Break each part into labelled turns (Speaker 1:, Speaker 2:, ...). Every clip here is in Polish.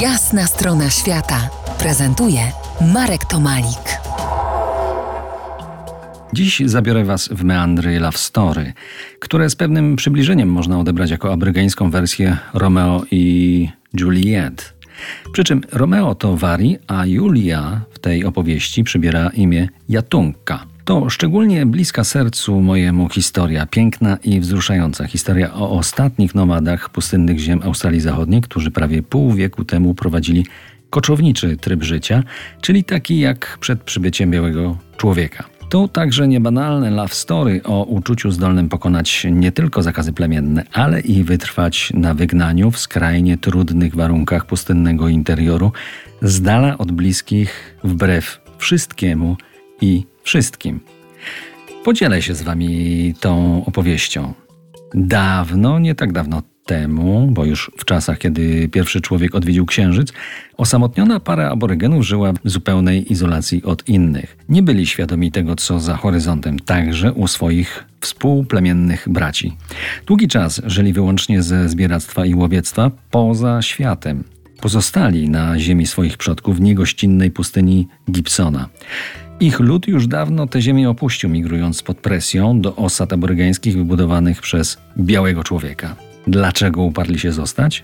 Speaker 1: Jasna strona świata prezentuje Marek Tomalik.
Speaker 2: Dziś zabiorę Was w meandry Love Story, które z pewnym przybliżeniem można odebrać jako abrygeńską wersję Romeo i Juliet. Przy czym Romeo to Wari, a Julia w tej opowieści przybiera imię Jatunka. To szczególnie bliska sercu mojemu historia, piękna i wzruszająca historia o ostatnich nomadach pustynnych ziem Australii Zachodniej, którzy prawie pół wieku temu prowadzili koczowniczy tryb życia, czyli taki jak przed przybyciem białego człowieka. To także niebanalne love story o uczuciu zdolnym pokonać nie tylko zakazy plemienne, ale i wytrwać na wygnaniu w skrajnie trudnych warunkach pustynnego interioru, z dala od bliskich, wbrew wszystkiemu i wszystkim. Podzielę się z Wami tą opowieścią. Dawno, nie tak dawno temu, bo już w czasach, kiedy pierwszy człowiek odwiedził Księżyc, osamotniona para aborygenów żyła w zupełnej izolacji od innych. Nie byli świadomi tego, co za horyzontem, także u swoich współplemiennych braci. Długi czas żyli wyłącznie ze zbieractwa i łowiectwa poza światem. Pozostali na ziemi swoich przodków w niegościnnej pustyni Gibsona. Ich lud już dawno tę ziemię opuścił, migrując pod presją do osad aborygeńskich wybudowanych przez białego człowieka. Dlaczego uparli się zostać?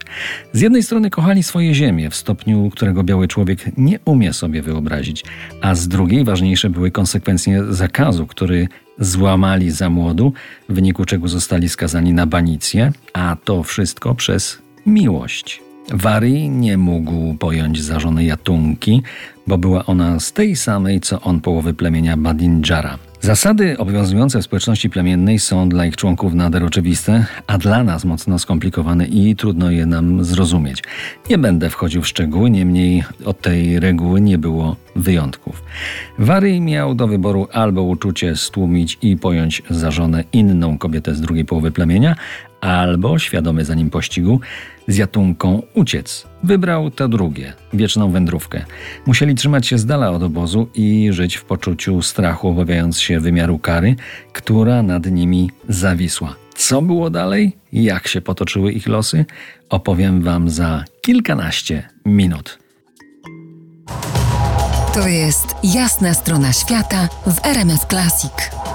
Speaker 2: Z jednej strony kochali swoje ziemię w stopniu, którego biały człowiek nie umie sobie wyobrazić, a z drugiej ważniejsze były konsekwencje zakazu, który złamali za młodu, w wyniku czego zostali skazani na banicję, a to wszystko przez miłość. Wari nie mógł pojąć za żonę Jatunki, bo była ona z tej samej co on połowy plemienia Badinjara. Zasady obowiązujące w społeczności plemiennej są dla ich członków nader oczywiste, a dla nas mocno skomplikowane i trudno je nam zrozumieć. Nie będę wchodził w szczegóły, niemniej od tej reguły nie było wyjątków. Wary miał do wyboru albo uczucie stłumić i pojąć za żonę inną kobietę z drugiej połowy plemienia, albo, świadomy za nim pościgu, z jatunką uciec. Wybrał to drugie, wieczną wędrówkę. Musieli trzymać się z dala od obozu i żyć w poczuciu strachu, obawiając się wymiaru kary, która nad nimi zawisła. Co było dalej? Jak się potoczyły ich losy? Opowiem Wam za kilkanaście minut.
Speaker 1: To jest jasna strona świata w RMS Classic.